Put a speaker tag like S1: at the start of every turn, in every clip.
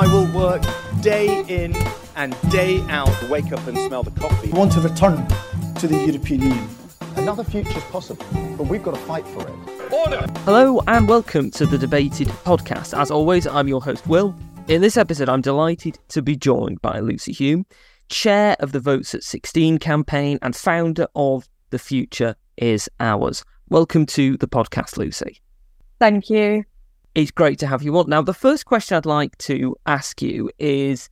S1: I will work day in and day out. Wake up and smell the coffee.
S2: We want to return to the European Union.
S3: Another future is possible, but we've got to fight for it. Order!
S4: Hello and welcome to the Debated podcast. As always, I'm your host, Will. In this episode, I'm delighted to be joined by Lucy Hulme, chair of the Votes at 16 campaign and founder of The Future Is Ours. Welcome to the podcast, Lucy.
S5: Thank you.
S4: It's great to have you on. Now, the first question I'd like to ask you is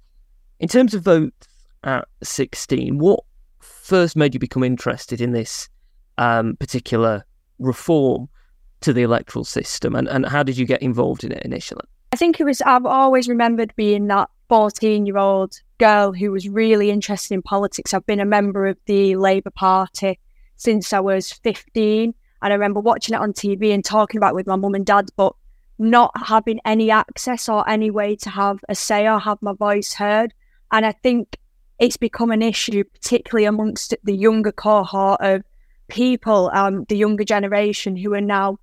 S4: in terms of votes at 16, what first made you become interested in this um, particular reform to the electoral system and, and how did you get involved in it initially?
S5: I think it was, I've always remembered being that 14 year old girl who was really interested in politics. I've been a member of the Labour Party since I was 15. And I remember watching it on TV and talking about it with my mum and dad, but not having any access or any way to have a say or have my voice heard. And I think it's become an issue, particularly amongst the younger cohort of people, um, the younger generation who are now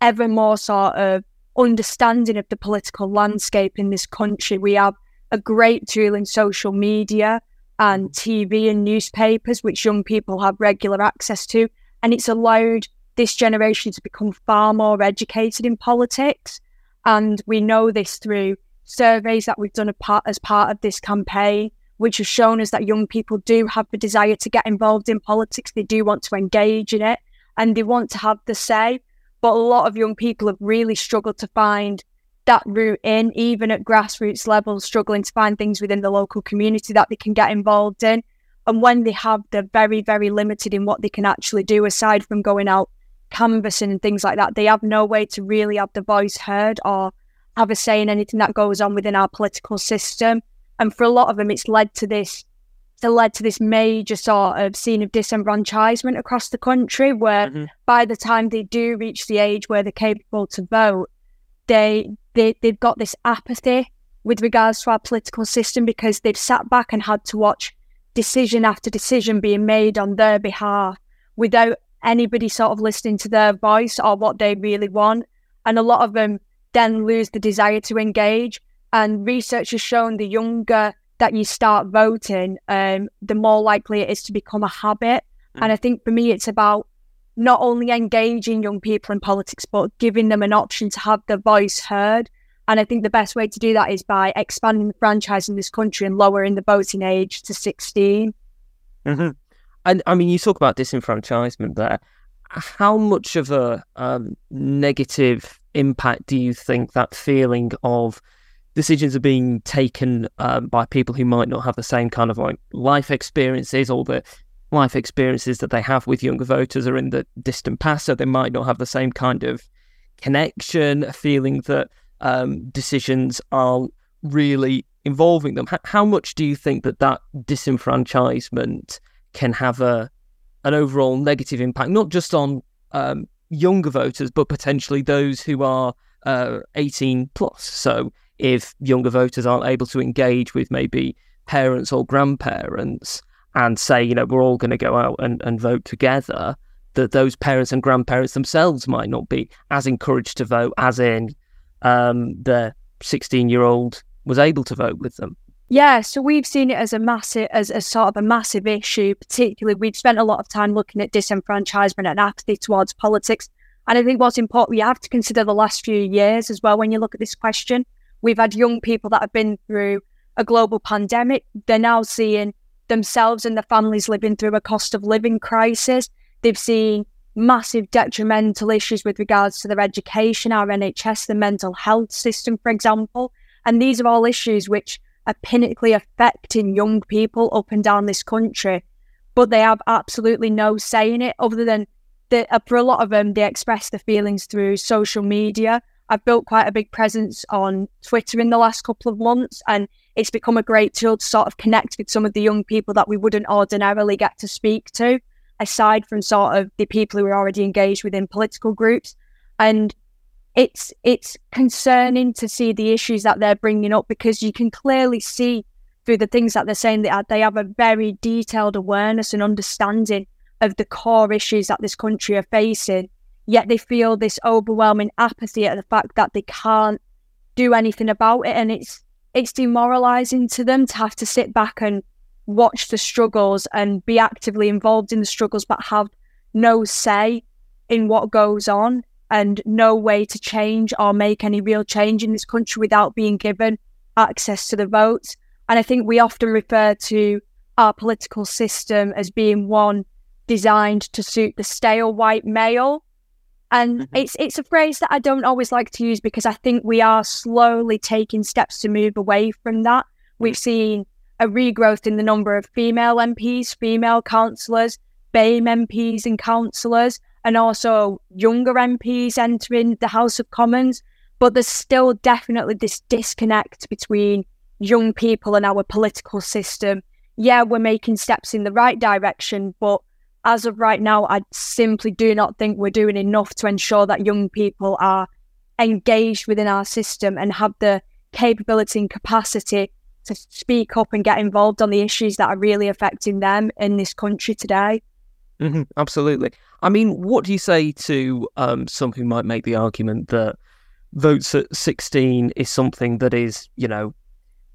S5: ever more sort of understanding of the political landscape in this country. We have a great tool in social media and TV and newspapers, which young people have regular access to. And it's allowed this generation to become far more educated in politics. And we know this through surveys that we've done as part of this campaign, which have shown us that young people do have the desire to get involved in politics. They do want to engage in it and they want to have the say. But a lot of young people have really struggled to find that route in, even at grassroots level, struggling to find things within the local community that they can get involved in. And when they have, they're very, very limited in what they can actually do aside from going out canvassing and things like that. They have no way to really have the voice heard or have a say in anything that goes on within our political system. And for a lot of them, it's led to this. It led to this major sort of scene of disenfranchisement across the country, where mm-hmm. by the time they do reach the age where they're capable to vote, they they they've got this apathy with regards to our political system because they've sat back and had to watch decision after decision being made on their behalf without anybody sort of listening to their voice or what they really want. And a lot of them then lose the desire to engage. And research has shown the younger that you start voting, um, the more likely it is to become a habit. Mm. And I think for me, it's about not only engaging young people in politics, but giving them an option to have their voice heard. And I think the best way to do that is by expanding the franchise in this country and lowering the voting age to 16.
S4: Mm-hmm. And I mean, you talk about disenfranchisement there. How much of a um, negative impact do you think that feeling of decisions are being taken um, by people who might not have the same kind of like life experiences or the life experiences that they have with younger voters are in the distant past, so they might not have the same kind of connection, a feeling that um, decisions are really involving them. H- how much do you think that that disenfranchisement can have a an overall negative impact, not just on um, younger voters, but potentially those who are uh, 18 plus. So if younger voters aren't able to engage with maybe parents or grandparents and say, you know, we're all going to go out and, and vote together, that those parents and grandparents themselves might not be as encouraged to vote as in um, the 16 year old was able to vote with them.
S5: Yeah, so we've seen it as a massive, as a sort of a massive issue. Particularly, we've spent a lot of time looking at disenfranchisement and apathy towards politics. And I think what's important, we have to consider the last few years as well when you look at this question. We've had young people that have been through a global pandemic. They're now seeing themselves and their families living through a cost of living crisis. They've seen massive detrimental issues with regards to their education, our NHS, the mental health system, for example. And these are all issues which are pinnately affecting young people up and down this country, but they have absolutely no say in it other than that uh, for a lot of them, they express their feelings through social media. I've built quite a big presence on Twitter in the last couple of months, and it's become a great tool to sort of connect with some of the young people that we wouldn't ordinarily get to speak to, aside from sort of the people who are already engaged within political groups. And it's it's concerning to see the issues that they're bringing up because you can clearly see through the things that they're saying that they have a very detailed awareness and understanding of the core issues that this country are facing. Yet they feel this overwhelming apathy at the fact that they can't do anything about it. And it's it's demoralizing to them to have to sit back and watch the struggles and be actively involved in the struggles, but have no say in what goes on and no way to change or make any real change in this country without being given access to the vote. And I think we often refer to our political system as being one designed to suit the stale white male. And mm-hmm. it's it's a phrase that I don't always like to use because I think we are slowly taking steps to move away from that. We've mm. seen a regrowth in the number of female MPs, female councillors, BAME MPs and councillors, and also younger MPs entering the House of Commons. But there's still definitely this disconnect between young people and our political system. Yeah, we're making steps in the right direction, but as of right now, I simply do not think we're doing enough to ensure that young people are engaged within our system and have the capability and capacity to speak up and get involved on the issues that are really affecting them in this country today.
S4: Mm-hmm, absolutely. I mean, what do you say to um, some who might make the argument that votes at 16 is something that is, you know,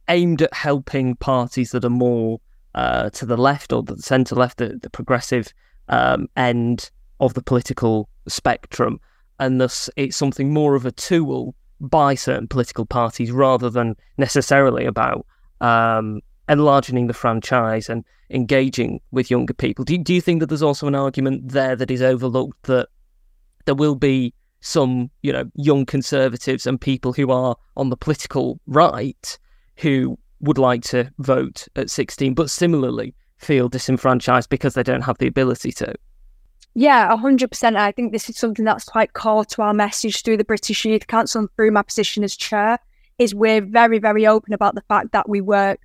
S4: aimed at helping parties that are more uh, to the left or the centre left, the, the progressive um, end of the political spectrum, and thus it's something more of a tool by certain political parties rather than necessarily about um, enlarging the franchise and engaging with younger people. Do you, do you think that there's also an argument there that is overlooked that there will be some, you know, young conservatives and people who are on the political right who would like to vote at 16, but similarly feel disenfranchised because they don't have the ability to?
S5: Yeah, 100%. I think this is something that's quite core to our message through the British Youth Council and through my position as chair is we're very, very open about the fact that we work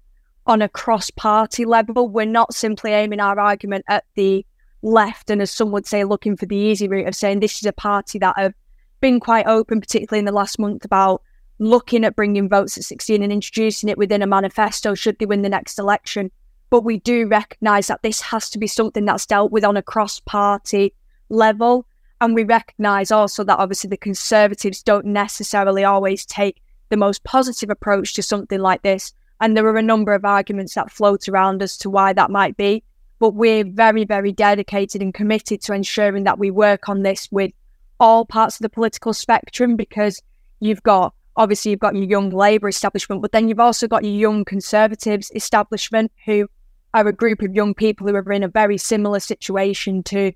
S5: on a cross party level. We're not simply aiming our argument at the left and, as some would say, looking for the easy route of saying this is a party that have been quite open, particularly in the last month, about looking at bringing votes at 16 and introducing it within a manifesto should they win the next election. But we do recognise that this has to be something that's dealt with on a cross party level. And we recognise also that obviously the Conservatives don't necessarily always take the most positive approach to something like this. And there are a number of arguments that float around as to why that might be. But we're very, very dedicated and committed to ensuring that we work on this with all parts of the political spectrum because you've got obviously you've got your young Labour establishment, but then you've also got your young Conservatives establishment who are a group of young people who are in a very similar situation to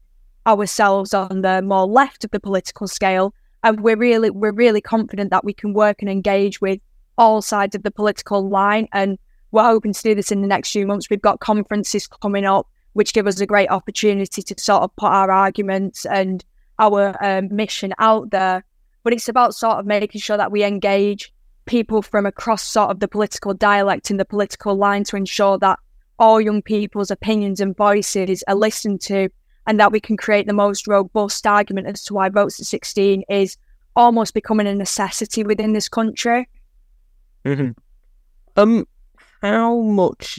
S5: ourselves on the more left of the political scale and we're really we're really confident that we can work and engage with all sides of the political line and we're hoping to do this in the next few months we've got conferences coming up which give us a great opportunity to sort of put our arguments and our um, mission out there but it's about sort of making sure that we engage people from across sort of the political dialect and the political line to ensure that all young people's opinions and voices are listened to and that we can create the most robust argument as to why votes at 16 is almost becoming a necessity within this country.
S4: Mm-hmm. Um, how much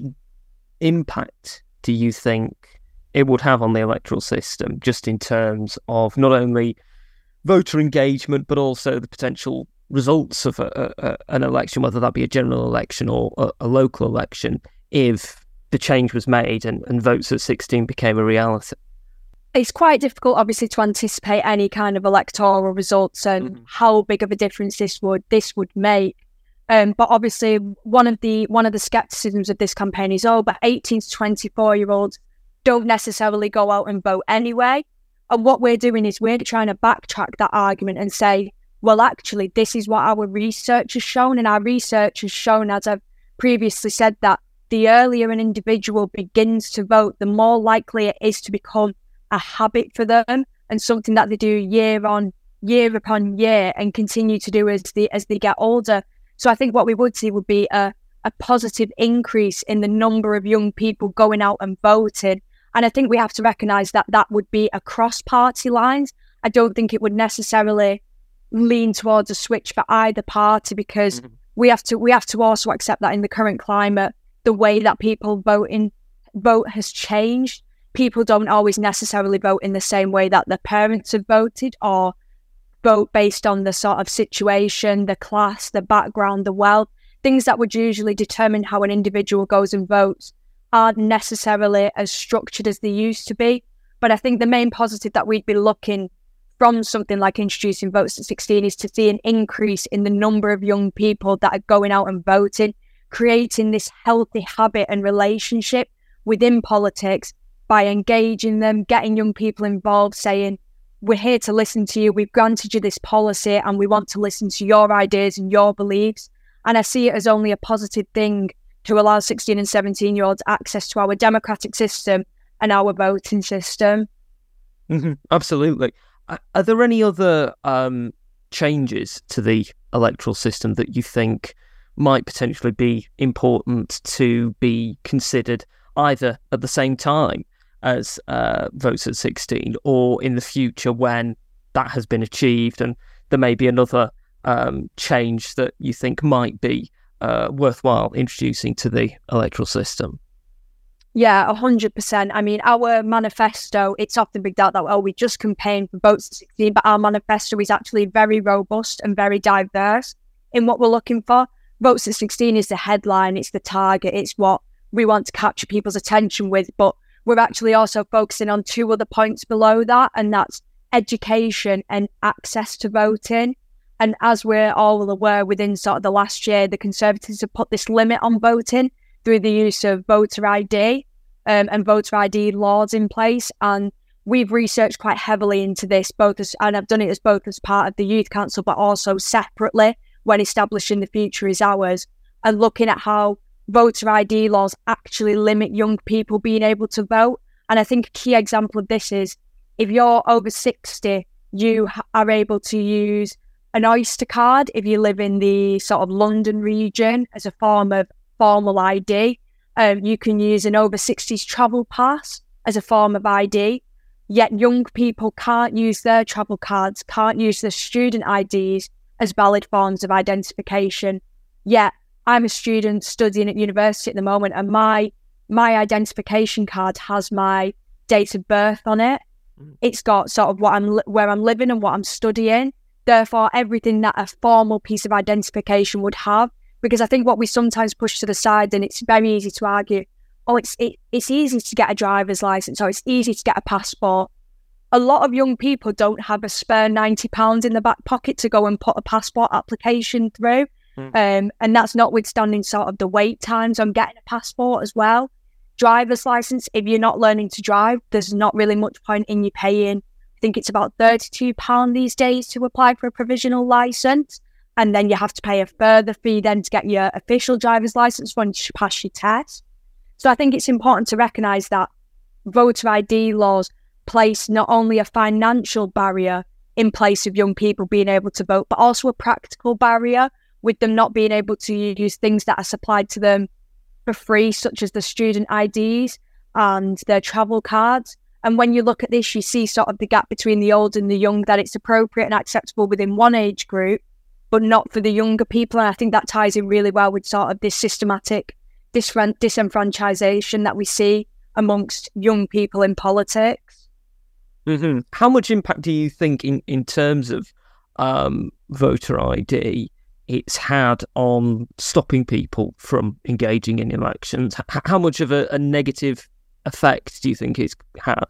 S4: impact do you think it would have on the electoral system, just in terms of not only voter engagement, but also the potential results of a, a, an election, whether that be a general election or a, a local election, if the change was made and, and votes at 16 became a reality?
S5: it's quite difficult, obviously, to anticipate any kind of electoral results and mm-hmm. how big of a difference this would this would make. Um, but obviously, one of the one of the skepticisms of this campaign is, oh, but eighteen to twenty four year olds don't necessarily go out and vote anyway. And what we're doing is we're trying to backtrack that argument and say, well, actually, this is what our research has shown, and our research has shown, as I've previously said, that the earlier an individual begins to vote, the more likely it is to become a habit for them and something that they do year on year upon year and continue to do as they as they get older. So I think what we would see would be a, a positive increase in the number of young people going out and voting. And I think we have to recognise that that would be across party lines. I don't think it would necessarily lean towards a switch for either party because mm-hmm. we have to we have to also accept that in the current climate, the way that people voting vote has changed people don't always necessarily vote in the same way that their parents have voted or vote based on the sort of situation, the class, the background, the wealth. things that would usually determine how an individual goes and votes aren't necessarily as structured as they used to be. But I think the main positive that we'd be looking from something like introducing votes at 16 is to see an increase in the number of young people that are going out and voting, creating this healthy habit and relationship within politics by engaging them, getting young people involved, saying, We're here to listen to you. We've granted you this policy and we want to listen to your ideas and your beliefs. And I see it as only a positive thing to allow 16 and 17 year olds access to our democratic system and our voting system.
S4: Mm-hmm. Absolutely. Are there any other um, changes to the electoral system that you think might potentially be important to be considered either at the same time as uh, votes at 16 or in the future when that has been achieved and there may be another um, change that you think might be uh, worthwhile introducing to the electoral system?
S5: Yeah, hundred percent. I mean, our manifesto, it's often big doubt that oh, we just campaign for votes at 16, but our manifesto is actually very robust and very diverse in what we're looking for. Votes at 16 is the headline, it's the target, it's what we want to capture people's attention with, but we're actually also focusing on two other points below that, and that's education and access to voting. And as we're all aware, within sort of the last year, the Conservatives have put this limit on voting through the use of voter ID um, and voter ID laws in place. And we've researched quite heavily into this, both as, and I've done it as both as part of the Youth Council, but also separately when establishing the future is ours and looking at how voter ID laws actually limit young people being able to vote. And I think a key example of this is if you're over 60, you are able to use an Oyster card if you live in the sort of London region as a form of formal ID. Um, you can use an over 60s travel pass as a form of ID. Yet young people can't use their travel cards, can't use their student IDs as valid forms of identification. Yet I'm a student studying at university at the moment, and my my identification card has my date of birth on it. Mm. It's got sort of what I'm where I'm living and what I'm studying. Therefore, everything that a formal piece of identification would have because I think what we sometimes push to the side, and it's very easy to argue, oh, it's it, it's easy to get a driver's license or it's easy to get a passport. A lot of young people don't have a spare ninety pounds in the back pocket to go and put a passport application through, mm. um, and that's notwithstanding sort of the wait times on getting a passport as well. Driver's license, if you're not learning to drive, there's not really much point in you paying. I think it's about thirty-two pound these days to apply for a provisional license and then you have to pay a further fee then to get your official driver's license once you pass your test. So I think it's important to recognise that voter ID laws place not only a financial barrier in place of young people being able to vote, but also a practical barrier with them not being able to use things that are supplied to them for free, such as the student IDs and their travel cards. And when you look at this, you see sort of the gap between the old and the young, that it's appropriate and acceptable within one age group, but not for the younger people. And I think that ties in really well with sort of this systematic disenfranchisation that we see amongst young people in politics.
S4: Mm-hmm. How much impact do you think, in, in terms of um, voter ID, it's had on stopping people from engaging in elections? How much of a, a negative effect do you think it's had?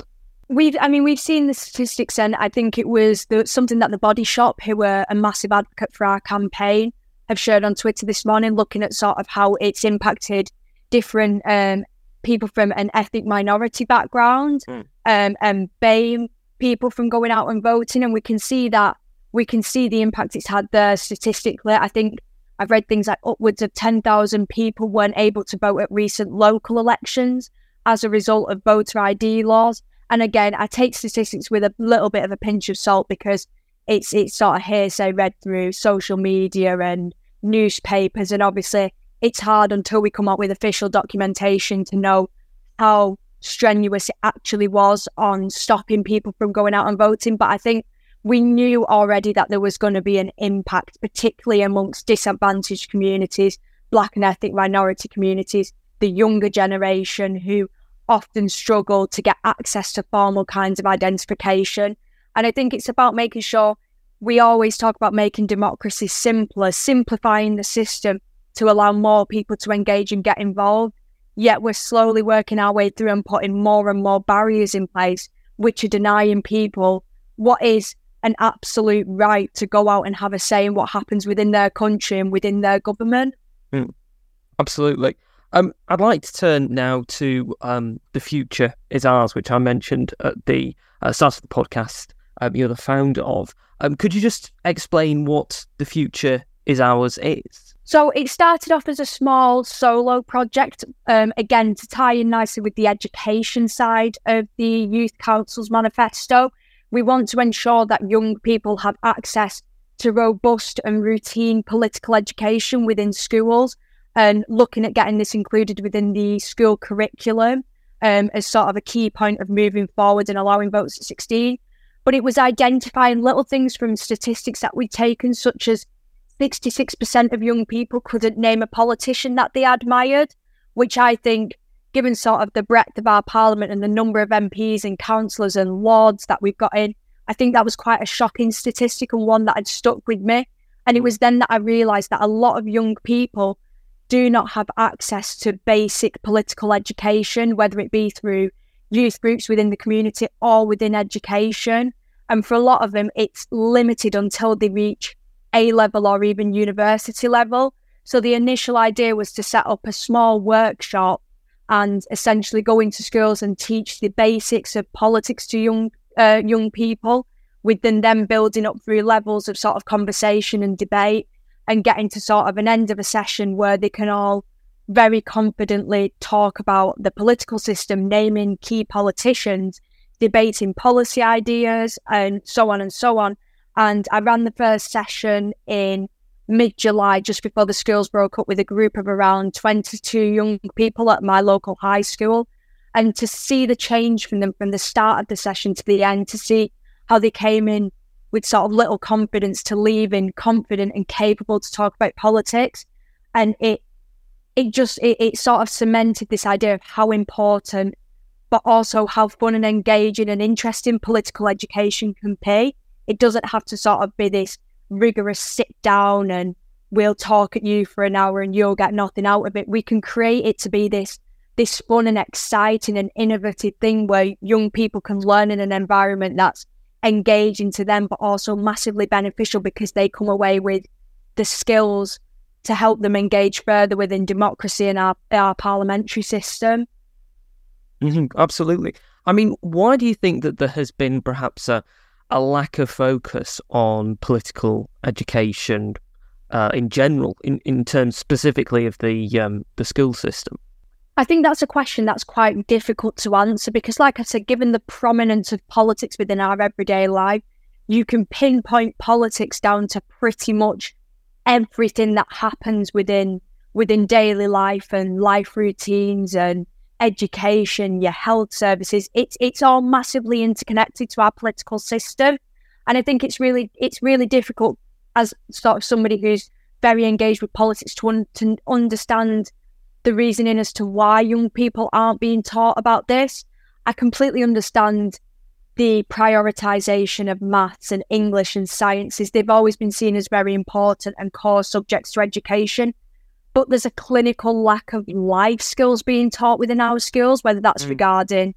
S5: We've, I mean, we've seen the statistics, and I think it was the, something that the Body Shop, who were a massive advocate for our campaign, have shared on Twitter this morning, looking at sort of how it's impacted different um, people from an ethnic minority background mm. um, and BAME people from going out and voting, and we can see that we can see the impact it's had there statistically. I think I've read things like upwards of ten thousand people weren't able to vote at recent local elections as a result of voter ID laws. And again, I take statistics with a little bit of a pinch of salt because it's it's sort of hearsay read through social media and newspapers, and obviously it's hard until we come up with official documentation to know how strenuous it actually was on stopping people from going out and voting. But I think we knew already that there was going to be an impact, particularly amongst disadvantaged communities, black and ethnic minority communities, the younger generation who often struggle to get access to formal kinds of identification. And I think it's about making sure we always talk about making democracy simpler, simplifying the system. to allow more people to engage and get involved. Yet we're slowly working our way through and putting more and more barriers in place, which are denying people what is an absolute right to go out and have a say in what happens within their country and within their government.
S4: Mm, absolutely. Um, I'd like to turn now to um, the future is ours, which I mentioned at the uh, start of the podcast. Um, you're the founder of. Um, could you just explain what the future is ours is?
S5: So it started off as a small solo project, um, again to tie in nicely with the education side of the Youth Council's manifesto. We want to ensure that young people have access to robust and routine political education within schools and looking at getting this included within the school curriculum um, as sort of a key point of moving forward and allowing votes at 16. But it was identifying little things from statistics that we'd taken, such as 66% of young people couldn't name a politician that they admired, which I think, given sort of the breadth of our parliament and the number of MPs and councillors and lords that we've got in, I think that was quite a shocking statistic and one that had stuck with me. And it was then that I realised that a lot of young people do not have access to basic political education, whether it be through youth groups within the community or within education. And for a lot of them, it's limited until they reach A level or even university level. So the initial idea was to set up a small workshop and essentially go into schools and teach the basics of politics to young uh, young people, within them building up through levels of sort of conversation and debate and getting to sort of an end of a session where they can all very confidently talk about the political system, naming key politicians, debating policy ideas, and so on and so on. And I ran the first session in mid July, just before the schools broke up, with a group of around 22 young people at my local high school. And to see the change from them from the start of the session to the end, to see how they came in with sort of little confidence to leave in confident and capable to talk about politics. And it it just it, it sort of cemented this idea of how important but also how fun and engaging and interesting political education can be. It doesn't have to sort of be this rigorous sit down and we'll talk at you for an hour and you'll get nothing out of it. We can create it to be this this fun and exciting and innovative thing where young people can learn in an environment that's engaging to them, but also massively beneficial because they come away with the skills to help them engage further within democracy and our, our parliamentary system.
S4: Mm-hmm, absolutely. I mean, why do you think that there has been perhaps a, a lack of focus on political education uh, in general, in, in terms specifically of the um, the school system?
S5: I think that's a question that's quite difficult to answer because, like I said, given the prominence of politics within our everyday life, you can pinpoint politics down to pretty much everything that happens within within daily life and life routines and education, your health services. It's it's all massively interconnected to our political system, and I think it's really it's really difficult as sort of somebody who's very engaged with politics to un- to understand the reasoning as to why young people aren't being taught about this. I completely understand the prioritization of maths and English and sciences. They've always been seen as very important and core subjects to education. But there's a clinical lack of life skills being taught within our schools, whether that's mm. regarding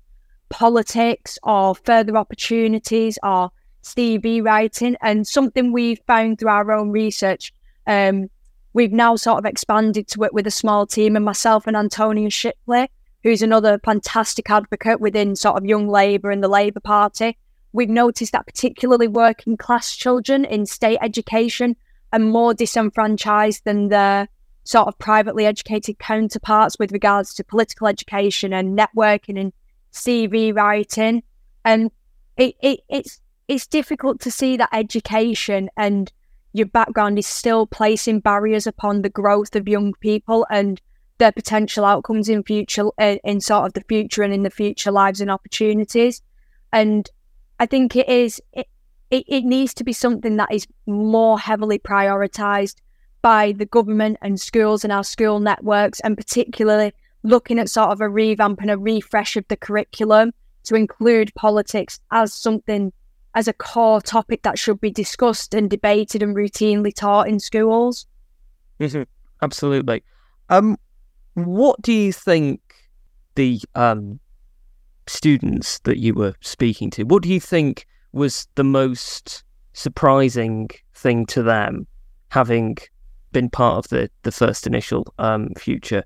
S5: politics or further opportunities or CV writing. And something we've found through our own research um, we've now sort of expanded to it with a small team and myself and Antonia Shipley, who's another fantastic advocate within sort of young Labour and the Labour Party. We've noticed that particularly working class children in state education are more disenfranchised than their sort of privately educated counterparts with regards to political education and networking and CV writing. And it, it, it's it's difficult to see that education and your background is still placing barriers upon the growth of young people and their potential outcomes in future uh, in sort of the future and in the future lives and opportunities and i think it is it, it, it needs to be something that is more heavily prioritized by the government and schools and our school networks and particularly looking at sort of a revamp and a refresh of the curriculum to include politics as something as a core topic that should be discussed and debated and routinely taught in schools.
S4: Mm-hmm. absolutely. Um, what do you think the um students that you were speaking to? What do you think was the most surprising thing to them, having been part of the the first initial um future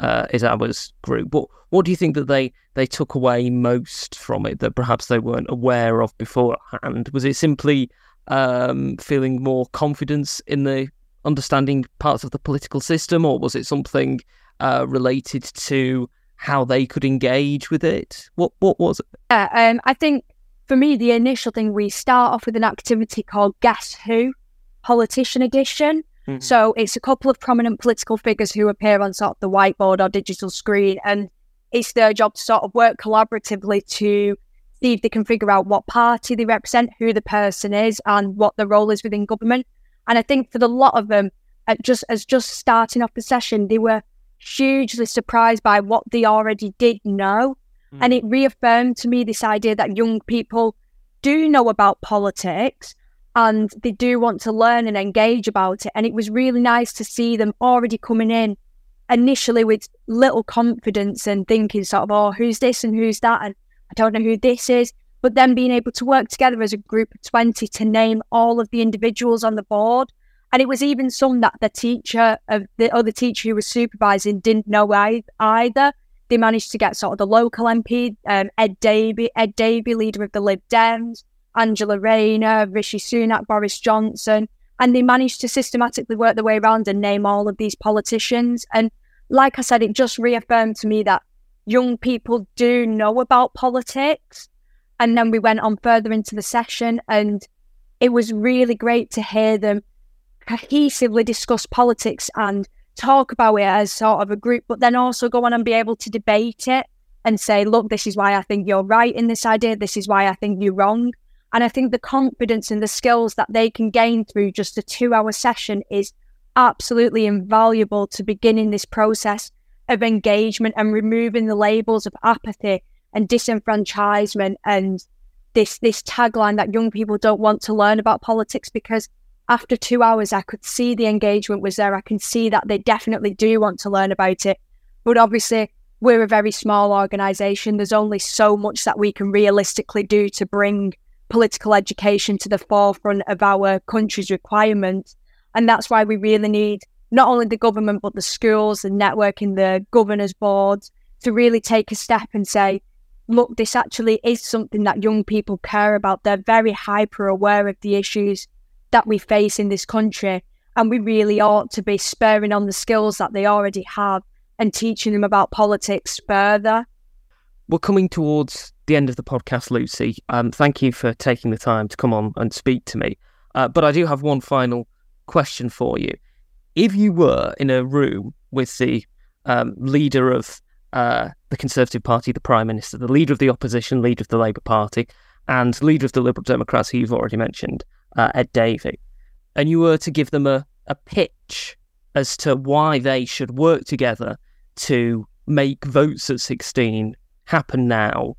S4: uh, is ours group? What what do you think that they they took away most from it that perhaps they weren't aware of beforehand? Was it simply um, feeling more confidence in the understanding parts of the political system, or was it something uh, related to how they could engage with it? What what was it?
S5: Yeah, um, I think for me, the initial thing we start off with an activity called Guess Who, Politician Edition. Mm-hmm. So it's a couple of prominent political figures who appear on sort of the whiteboard or digital screen, and it's their job to sort of work collaboratively to see if they can figure out what party they represent, who the person is, and what the role is within government. And I think for the lot of them, just as just starting off the session, they were hugely surprised by what they already did know. Mm. And it reaffirmed to me this idea that young people do know about politics and they do want to learn and engage about it. And it was really nice to see them already coming in initially with little confidence and thinking sort of, oh, who's this and who's that? And I don't know who this is. But then being able to work together as a group of 20 to name all of the individuals on the board. And it was even some that the teacher of the other teacher who was supervising didn't know either. They managed to get sort of the local MP, um, Ed Davey, Ed Davey, leader of the Lib Dems, Angela Rayner, Rishi Sunak, Boris Johnson, and they managed to systematically work their way around and name all of these politicians. And like I said, it just reaffirmed to me that young people do know about politics. And then we went on further into the session, and it was really great to hear them cohesively discuss politics and talk about it as sort of a group, but then also go on and be able to debate it and say, look, this is why I think you're right in this idea. This is why I think you're wrong. And I think the confidence and the skills that they can gain through just a two hour session is absolutely invaluable to beginning this process of engagement and removing the labels of apathy and disenfranchisement and this this tagline that young people don't want to learn about politics because after two hours, I could see the engagement was there. I can see that they definitely do want to learn about it. But obviously, we're a very small organisation. There's only so much that we can realistically do to bring political education to the forefront of our country's requirements. And that's why we really need not only the government, but the schools, the networking, the governors' boards to really take a step and say, look, this actually is something that young people care about. They're very hyper aware of the issues that we face in this country. And we really ought to be spurring on the skills that they already have and teaching them about politics further.
S4: We're coming towards the end of the podcast, Lucy. Um, thank you for taking the time to come on and speak to me. Uh, but I do have one final question for you. If you were in a room with the um, leader of uh, the Conservative Party, the Prime Minister, the leader of the opposition, leader of the Labour Party, and leader of the Liberal Democrats, who you've already mentioned, uh, Ed Davey, and you were to give them a, a pitch as to why they should work together to make votes at 16 happen now,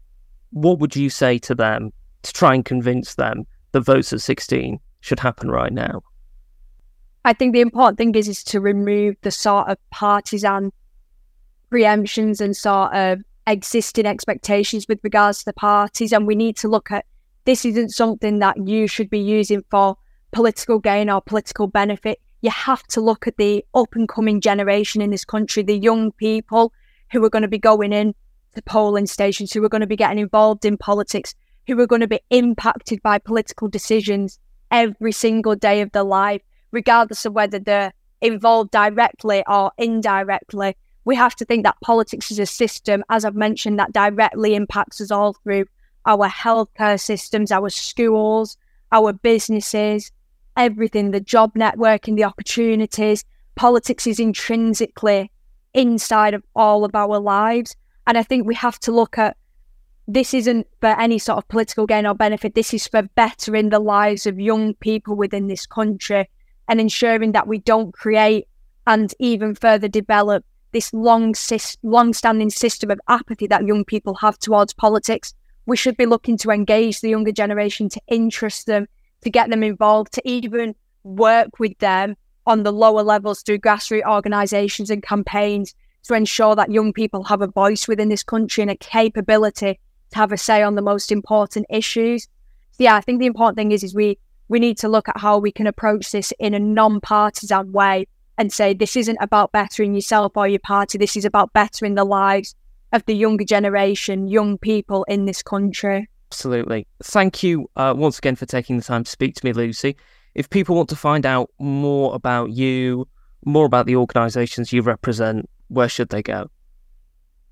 S4: what would you say to them to try and convince them that votes at 16 should happen right now?
S5: I think the important thing is is to remove the sort of partisan preemptions and sort of existing expectations with regards to the parties, and we need to look at this isn't something that you should be using for political gain or political benefit. You have to look at the up and coming generation in this country, the young people who are going to be going in to polling stations, who are going to be getting involved in politics, who are going to be impacted by political decisions every single day of their life, regardless of whether they're involved directly or indirectly. We have to think that politics is a system, as I've mentioned, that directly impacts us all through our healthcare systems, our schools, our businesses, everything, the job networking, the opportunities. Politics is intrinsically inside of all of our lives. And I think we have to look at this isn't for any sort of political gain or benefit. This is for bettering the lives of young people within this country and ensuring that we don't create and even further develop this long, long-standing system of apathy that young people have towards politics we should be looking to engage the younger generation, to interest them, to get them involved, to even work with them on the lower levels through grassroots organisations and campaigns to ensure that young people have a voice within this country and a capability to have a say on the most important issues. So yeah, I think the important thing is is we we need to look at how we can approach this in a non-partisan way and say this isn't about bettering yourself or your party. This is about bettering the lives of the younger generation, young people in this country.
S4: Absolutely. Thank you uh, once again for taking the time to speak to me, Lucy. If people want to find out more about you, more about the organisations you represent, where should they go?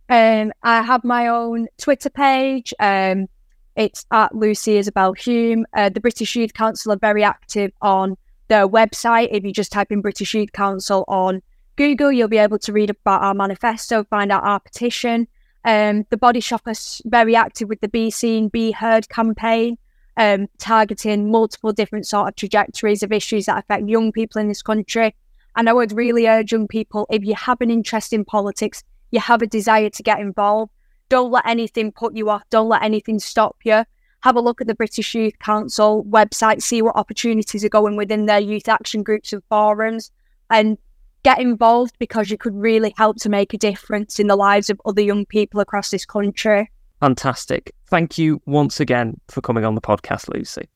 S5: Um, I have my own Twitter page. Um, it's at Lucy Isabel Hulme. Uh, the British Youth Council are very active on their website. If you just type in British Youth Council on Google, you'll be able to read about our manifesto, find out our petition. Um, the Body Shop is very active with the Be Seen, Be Heard campaign, um, targeting multiple different sort of trajectories of issues that affect young people in this country. And I would really urge young people, if you have an interest in politics, you have a desire to get involved, don't let anything put you off. Don't let anything stop you. Have a look at the British Youth Council website, see what opportunities are going within their youth action groups and forums, and get involved because you could really help to make a difference in the lives of other young people across this country.
S4: Fantastic. Thank you once again for coming on the podcast, Lucy.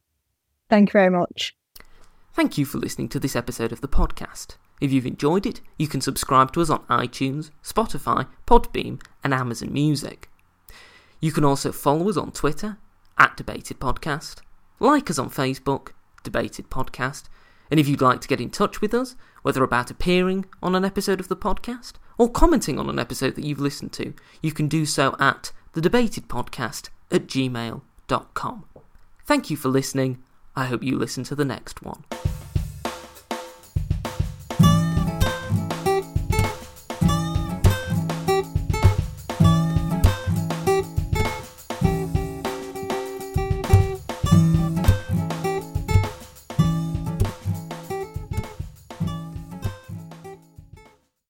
S5: Thank you very much.
S6: Thank you for listening to this episode of the podcast. If you've enjoyed it, you can subscribe to us on iTunes, Spotify, Podbean, and Amazon Music. You can also follow us on Twitter, at Debated Podcast, like us on Facebook, Debated Podcast, and if you'd like to get in touch with us, whether about appearing on an episode of the podcast or commenting on an episode that you've listened to, you can do so at thedebatedpodcast at gmail.com. Thank you for listening. I hope you listen to the next one.